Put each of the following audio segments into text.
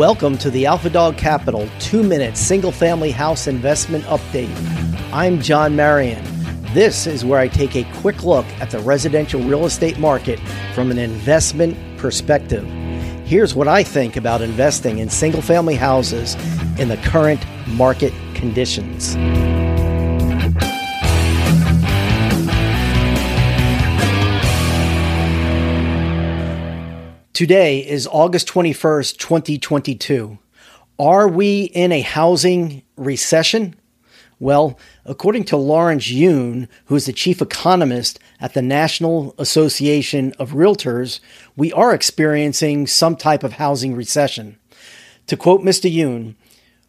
Welcome to the Alpha Dog Capital two minute single family house investment update. I'm John Marion. This is where I take a quick look at the residential real estate market from an investment perspective. Here's what I think about investing in single family houses in the current market conditions. Today is August 21st, 2022. Are we in a housing recession? Well, according to Lawrence Yun, who is the chief economist at the National Association of Realtors, we are experiencing some type of housing recession. To quote Mr. Yun,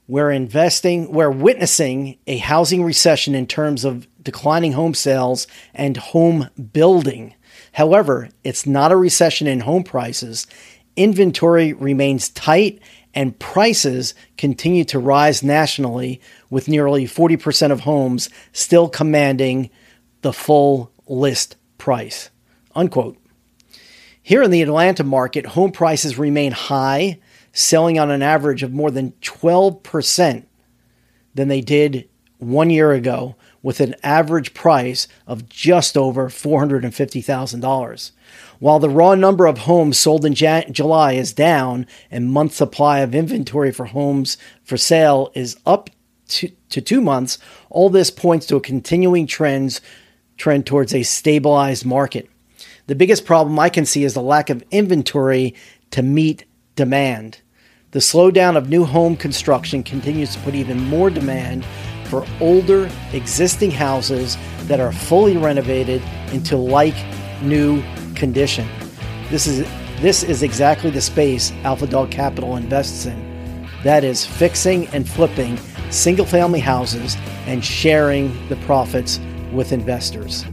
we're investing, we're witnessing a housing recession in terms of declining home sales and home building. However, it's not a recession in home prices. Inventory remains tight and prices continue to rise nationally, with nearly 40% of homes still commanding the full list price. Unquote. Here in the Atlanta market, home prices remain high, selling on an average of more than 12% than they did one year ago, with an average price of just over $450,000. While the raw number of homes sold in Jan- July is down and month supply of inventory for homes for sale is up to, to two months, all this points to a continuing trends, trend towards a stabilized market. The biggest problem I can see is the lack of inventory to meet demand. The slowdown of new home construction continues to put even more demand for older existing houses that are fully renovated into like new condition. This is this is exactly the space Alpha Dog Capital invests in. That is fixing and flipping single family houses and sharing the profits with investors.